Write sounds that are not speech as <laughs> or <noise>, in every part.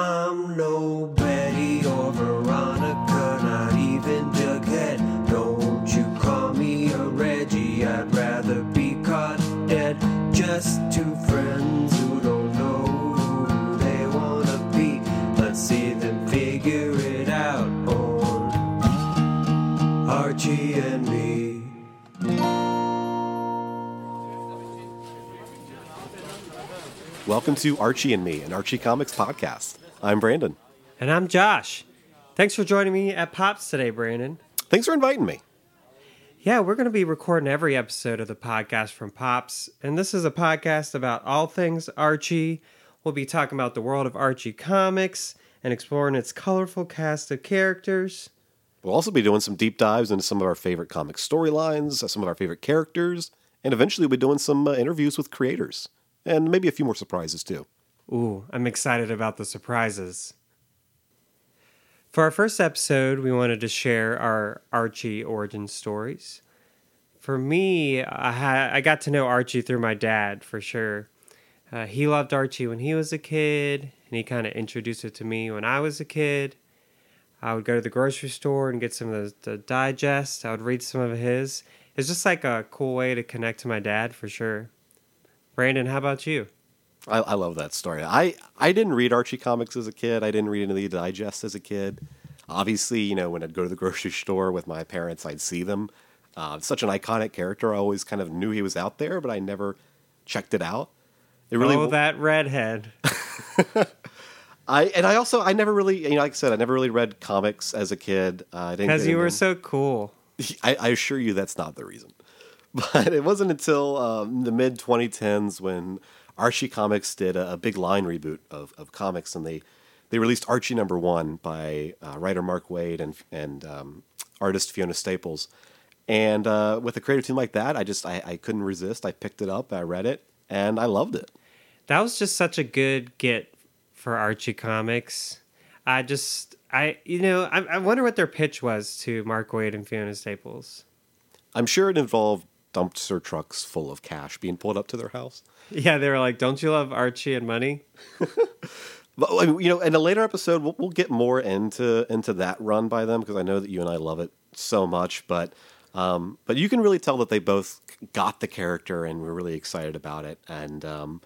I'm no Betty or Veronica, not even Jughead. Don't you call me a Reggie, I'd rather be caught dead. Just two friends who don't know who they wanna be. Let's see them figure it out on Archie and me. Welcome to Archie and Me, an Archie Comics podcast. I'm Brandon. And I'm Josh. Thanks for joining me at Pops today, Brandon. Thanks for inviting me. Yeah, we're going to be recording every episode of the podcast from Pops. And this is a podcast about all things Archie. We'll be talking about the world of Archie comics and exploring its colorful cast of characters. We'll also be doing some deep dives into some of our favorite comic storylines, uh, some of our favorite characters, and eventually we'll be doing some uh, interviews with creators, and maybe a few more surprises too. Ooh, I'm excited about the surprises. For our first episode, we wanted to share our Archie origin stories. For me, I, I got to know Archie through my dad for sure. Uh, he loved Archie when he was a kid, and he kind of introduced it to me when I was a kid. I would go to the grocery store and get some of the, the digest. I would read some of his. It's just like a cool way to connect to my dad for sure. Brandon, how about you? I, I love that story. I, I didn't read Archie comics as a kid. I didn't read any of the digest as a kid. Obviously, you know, when I'd go to the <laughs> grocery store with my parents, I'd see them. Uh, such an iconic character. I always kind of knew he was out there, but I never checked it out. It really oh, that redhead. <laughs> I and I also I never really you know like I said I never really read comics as a kid. Uh, Because you were into so cool. <laughs> I, I assure you that's not the reason. But it wasn't until um, the mid 2010s when Archie Comics did a, a big line reboot of, of comics, and they they released Archie number one by uh, writer Mark Waid and and um, artist Fiona Staples. And uh, with a creative team like that, I just I, I couldn't resist. I picked it up, I read it, and I loved it. That was just such a good get for Archie Comics. I just, I, you know, I, I wonder what their pitch was to Mark Waid and Fiona Staples. I'm sure it involved dumpster trucks full of cash being pulled up to their house. Yeah, they were like, "Don't you love Archie and money?" <laughs> But you know, in a later episode, we'll, we'll get more into into that run by them because I know that you and I love it so much. But um, but you can really tell that they both got the character and were really excited about it, and um,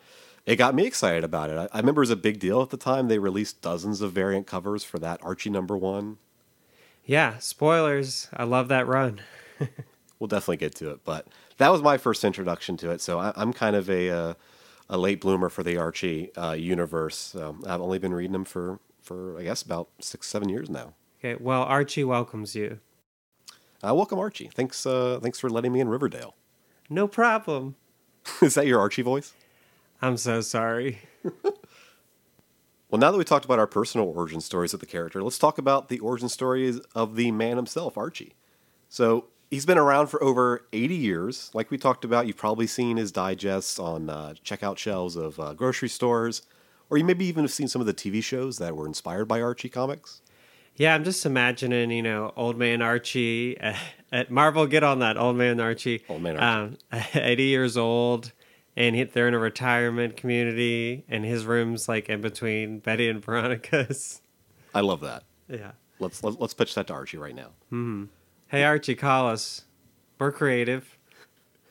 it got me excited about it. I, I remember it was a big deal at the time. They released dozens of variant covers for that Archie number one. Yeah, spoilers. I love that run. <laughs> We'll definitely get to it, but that was my first introduction to it. So I, I'm kind of a uh, a late bloomer for the Archie uh, universe. So I've only been reading them for for I guess about six seven years now. Okay, well, Archie welcomes you. Uh, welcome, Archie. Thanks, uh, thanks for letting me in Riverdale. No problem. <laughs> Is that your Archie voice? I'm so sorry. <laughs> Well, now that we talked about our personal origin stories of the character, let's talk about the origin stories of the man himself, Archie. So he's been around for over 80 years. Like we talked about, you've probably seen his digests on uh, checkout shelves of uh, grocery stores, or you maybe even have seen some of the TV shows that were inspired by Archie comics. Yeah, I'm just imagining, you know, old man Archie uh, at Marvel. Get on that, old man Archie. Old man Archie. Um, <laughs> 80 years old, and he, they're in a retirement community, and his room's like in between Betty and Veronica's. I love that. Yeah. Let's let, let's pitch that to Archie right now. Hey Archie, call us. We're creative.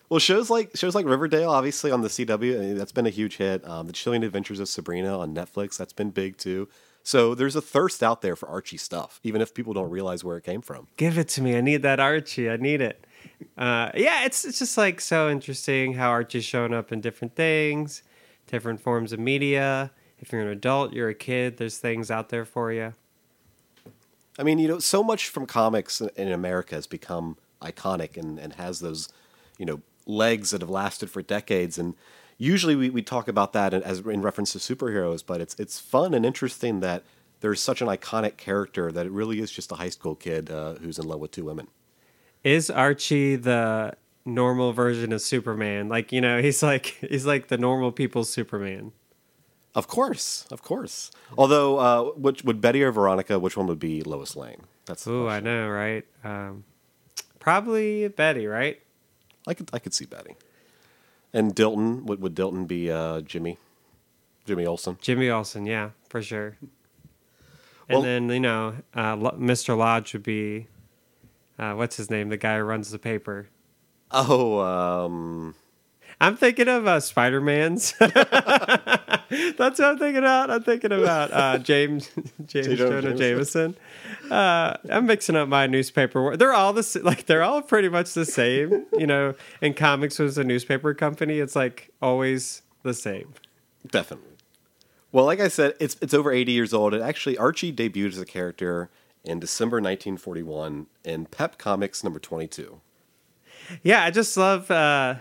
Well, shows like shows like Riverdale, obviously on the CW, that's been a huge hit. Um, the Chilling Adventures of Sabrina on Netflix, that's been big too. So there's a thirst out there for Archie stuff, even if people don't realize where it came from. Give it to me. I need that Archie. I need it. Uh, yeah, it's it's just like so interesting how Archie's showing up in different things, different forms of media. If you're an adult, you're a kid. There's things out there for you. I mean, you know, so much from comics in America has become iconic and, and has those, you know, legs that have lasted for decades. And usually we, we talk about that as in reference to superheroes, but it's it's fun and interesting that there's such an iconic character that it really is just a high school kid uh, who's in love with two women. Is Archie the normal version of Superman? Like you know, he's like <laughs> he's like the normal people's Superman. Of course, of course. Although, uh, which would Betty or Veronica? Which one would be Lois Lane? That's Ooh, I know, right? Um, probably Betty, right? I could I could see Betty. And Dilton would would Dilton be uh, Jimmy, Jimmy Olsen? Jimmy Olsen, yeah, for sure. And Well- then, you know, uh, Mr. Lodge would be, uh, what's his name? The guy who runs the paper. Oh, um, I'm thinking of uh, Spider Man's. <laughs> <laughs> That's what I'm thinking about. I'm thinking about uh, <laughs> James James J. Jonah Jonah Jameson. Uh, I'm mixing up my newspaper. They're all the like they're all pretty much the same. You know, in comics was a newspaper company. It's like always the same. definitely. Well, like I said, it's it's over 80 years old. It actually Archie debuted as a character in December 1941 in Pep Comics number 22. Yeah, I just love uh,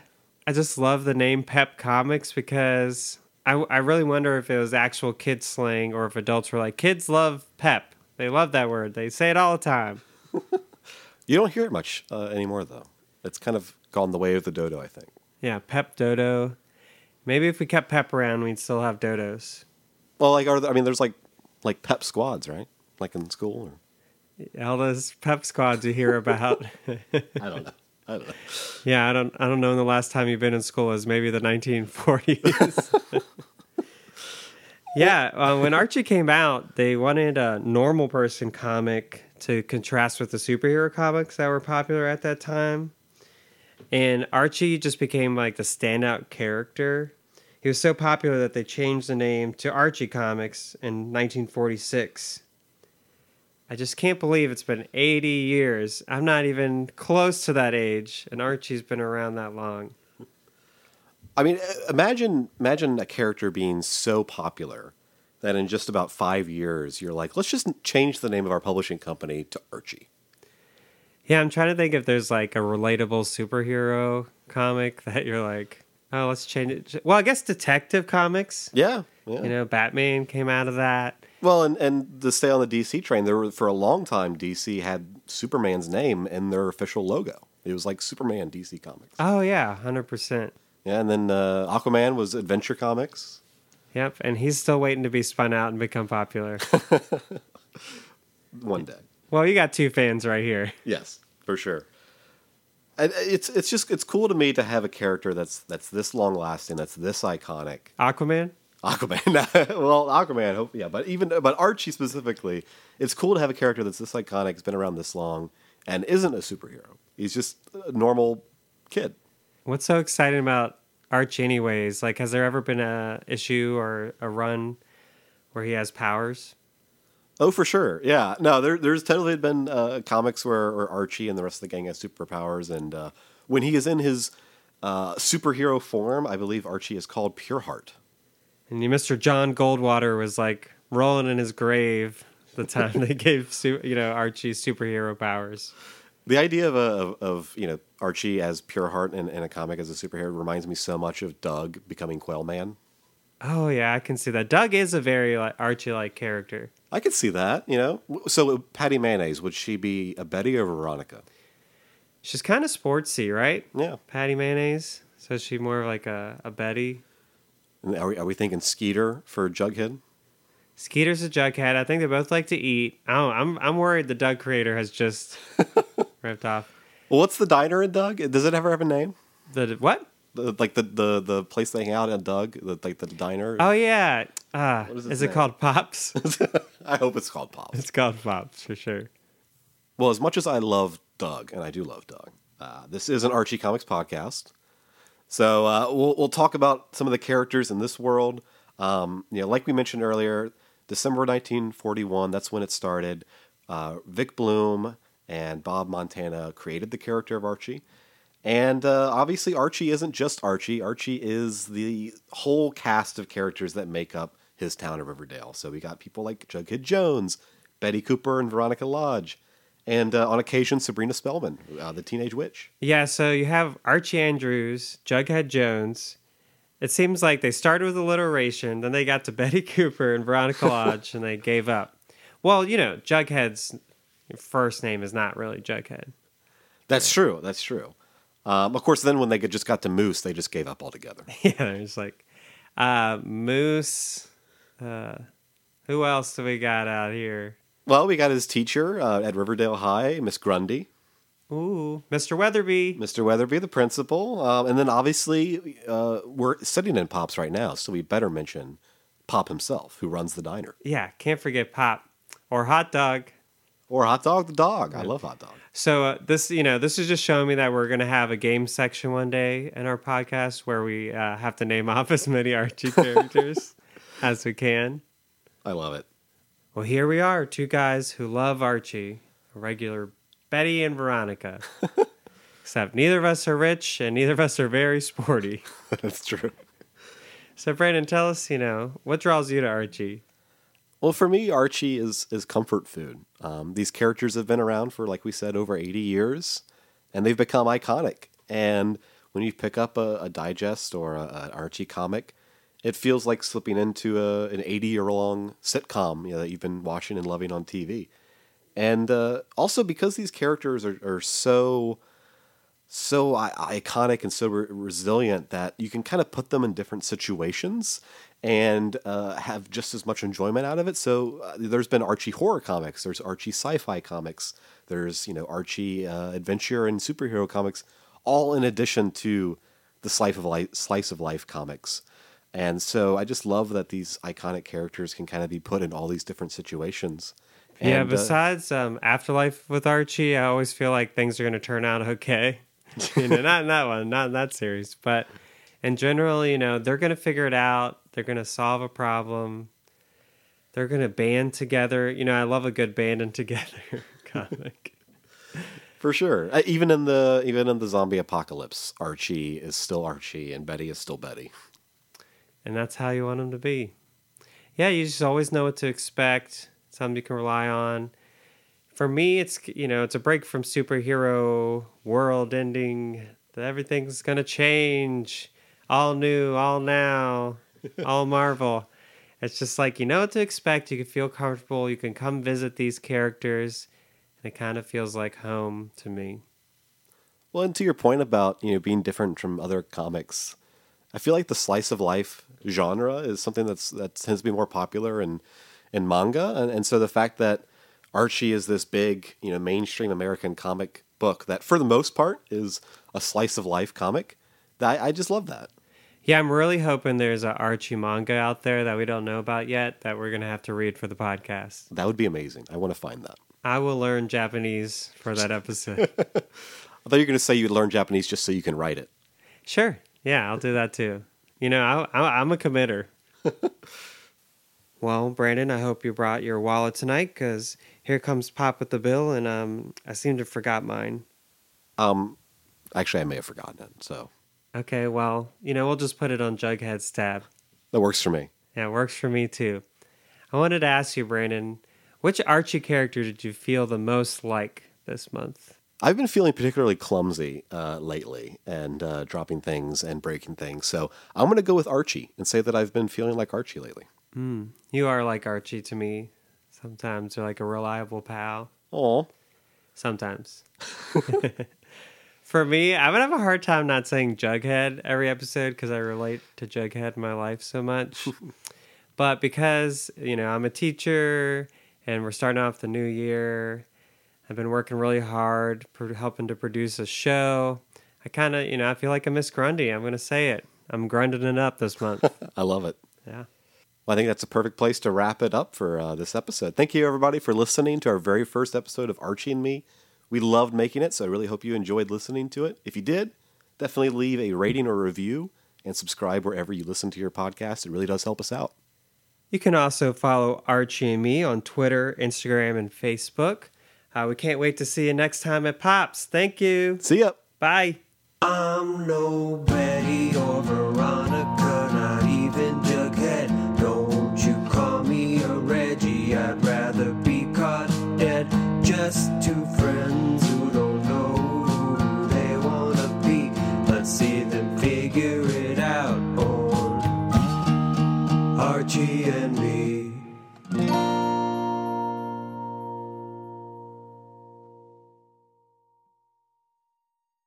I just love the name Pep Comics because I I really wonder if it was actual kid slang or if adults were like kids love Pep. They love that word. They say it all the time. <laughs> You don't hear it much uh, anymore, though. It's kind of gone the way of the dodo, I think. Yeah, Pep Dodo. Maybe if we kept Pep around, we'd still have dodos. Well, like, are there, I mean, there's like like Pep squads, right? Like in school, or All those Pep squads you hear about. <laughs> I don't know. I <laughs> yeah, I don't I don't know when the last time you've been in school is maybe the 1940s. <laughs> yeah, uh, when Archie came out, they wanted a normal person comic to contrast with the superhero comics that were popular at that time. And Archie just became like the standout character. He was so popular that they changed the name to Archie Comics in 1946. I just can't believe it's been 80 years. I'm not even close to that age, and Archie's been around that long. I mean, imagine imagine a character being so popular that in just about five years, you're like, let's just change the name of our publishing company to Archie. Yeah, I'm trying to think if there's like a relatable superhero comic <laughs> that you're like, oh, let's change it. Well, I guess Detective Comics. Yeah, yeah. You know, Batman came out of that. Well, and and to stay on the DC train, there were for a long time DC had Superman's name in their official logo. It was like Superman DC Comics. Oh yeah, hundred percent. Yeah, and then uh, Aquaman was Adventure Comics. Yep, and he's still waiting to be spun out and become popular. <laughs> One day. well, you got two fans right here. Yes, for sure. And it's it's just it's cool to me to have a character that's that's this long lasting, that's this iconic. Aquaman. Aquaman. <laughs> well, Aquaman, hope yeah, but even but Archie specifically, it's cool to have a character that's this iconic, has been around this long, and isn't a superhero. He's just a normal kid. What's so exciting about Archie, anyways? Like, has there ever been a issue or a run where he has powers? Oh, for sure. Yeah. No, there, there's totally been uh, comics where, where Archie and the rest of the gang has superpowers, and uh, when he is in his uh, superhero form, I believe Archie is called Pureheart. And Mr. John Goldwater was like rolling in his grave the time they <laughs> gave you know Archie superhero powers. The idea of, a, of, of you know Archie as Pureheart in, in a comic as a superhero reminds me so much of Doug becoming Quail Man. Oh yeah, I can see that. Doug is a very like Archie-like character. I could see that. You know, so uh, Patty Mayonnaise would she be a Betty or Veronica? She's kind of sportsy, right? Yeah. Patty Mayonnaise. So is she more of like a, a Betty. Are we, are we thinking Skeeter for Jughead? Skeeter's a Jughead. I think they both like to eat. I don't, I'm I'm worried the Doug creator has just <laughs> ripped off Well, what's the diner in Doug? Does it ever have a name? the what? The, like the, the the place they hang out at Doug, the, like the diner. Oh yeah. Uh, is it called Pops? <laughs> I hope it's called Pops. it's called Pops for sure. Well, as much as I love Doug, and I do love Doug, uh, this is an Archie Comics podcast. So uh, we'll we'll talk about some of the characters in this world. Um, you know, like we mentioned earlier, December 1941. That's when it started. Uh, Vic Bloom and Bob Montana created the character of Archie, and uh, obviously Archie isn't just Archie. Archie is the whole cast of characters that make up his town of Riverdale. So we got people like Jughead Jones, Betty Cooper, and Veronica Lodge, and uh, on occasion Sabrina Spellman, uh, the teenage witch. Yeah, so you have Archie Andrews, Jughead Jones. It seems like they started with alliteration, then they got to <laughs> Betty Cooper and Veronica <laughs> Lodge, and they gave up. Well, you know, Jughead's first name is not really Jughead. That's true. That's true. Um, of course, then when they just got to Moose, they just gave up altogether. <laughs> yeah, there's like uh, Moose. Uh, who else do we got out here? Well, we got his teacher uh, at Riverdale High, Miss Grundy, Ooh, Mr. Weatherby. Mr. Weatherby, the principal, um, and then obviously uh, we're sitting in Pops right now, so we better mention Pop himself, who runs the diner. Yeah, can't forget Pop. or hot dog. Or hot dog the dog. I love hot dog. So uh, this, you know, this is just showing me that we're going to have a game section one day in our podcast where we uh, have to name <laughs> off as many Archie characters <laughs> as we can. I love it. Well, here we are, two guys who love Archie, a regular Betty and Veronica. <laughs> Except neither of us are rich and neither of us are very sporty. <laughs> That's true. So, Brandon, tell us, you know, what draws you to Archie? Well, for me, Archie is is comfort food. Um, these characters have been around for, like we said, over eighty years, and they've become iconic. And when you pick up a, a digest or an Archie comic, it feels like slipping into a, an eighty year long sitcom you know, that you've been watching and loving on TV. And uh, also because these characters are, are so so iconic and so re- resilient that you can kind of put them in different situations and uh, have just as much enjoyment out of it. So uh, there's been Archie horror comics, there's Archie sci-fi comics, there's you know Archie uh, adventure and superhero comics, all in addition to the slice of life, slice of life comics. And so I just love that these iconic characters can kind of be put in all these different situations. yeah, And, uh, besides um, Afterlife with Archie, I always feel like things are going to turn out okay. <laughs> you know, not in that one, not in that series, but in general, you know, they're going to figure it out. They're going to solve a problem. They're going to band together. You know, I love a good banding <laughs> together comic. For sure. Uh, even in the even in the zombie apocalypse, Archie is still Archie and Betty is still Betty. And that's how you want them to be. Yeah, you just always know what to expect. Something you can rely on. For me, it's you know it's a break from superhero world ending. that Everything's gonna change, all new, all now, <laughs> all Marvel. It's just like you know what to expect. You can feel comfortable. You can come visit these characters, and it kind of feels like home to me. Well, and to your point about you know being different from other comics, I feel like the slice of life genre is something that's that tends to be more popular in in manga, and, and so the fact that Archie is this big you know mainstream American comic book that for the most part is a slice of life comic, I, I just love that. Yeah, I'm really hoping there's a Archie manga out there that we don't know about yet that we're gonna have to read for the podcast. That would be amazing. I want to find that. I will learn Japanese for that episode. <laughs> I thought you were going to say you'd learn Japanese just so you can write it. sure. Yeah, I'll do that too. You know, I, I, I'm a committer. <laughs> well, Brandon, I hope you brought your wallet tonight because here comes Pop with the bill, and um, I seem to have forgot mine. Um, actually, I may have forgotten it, so Okay, well, you know, we'll just put it on Jughead's tab. that works for me. Yeah, it works for me too. I wanted to ask you, Brandon, which Archie character did you feel the most like this month? I've been feeling particularly clumsy uh, lately and uh, dropping things and breaking things. So I'm going to go with Archie and say that I've been feeling like Archie lately. You are like Archie to me. Sometimes you're like a reliable pal. Oh, Sometimes. <laughs> For me, I would have a hard time not saying Jughead every episode because I relate to Jughead in my life so much. <laughs> but because, you know, I'm a teacher and we're starting off the new year, I've been working really hard, pro- helping to produce a show. I kind of, you know, I feel like I miss Grundy. I'm going to say it. I'm grunding it up this month. <laughs> I love it. yeah. Well, I think that's a perfect place to wrap it up for uh, this episode. Thank you, everybody, for listening to our very first episode of Archie and Me. We loved making it, so I really hope you enjoyed listening to it. If you did, definitely leave a rating or review and subscribe wherever you listen to your podcast. It really does help us out. You can also follow Archie and me on Twitter, Instagram, and Facebook. Uh, we can't wait to see you next time at Pops. Thank you. See ya. Bye.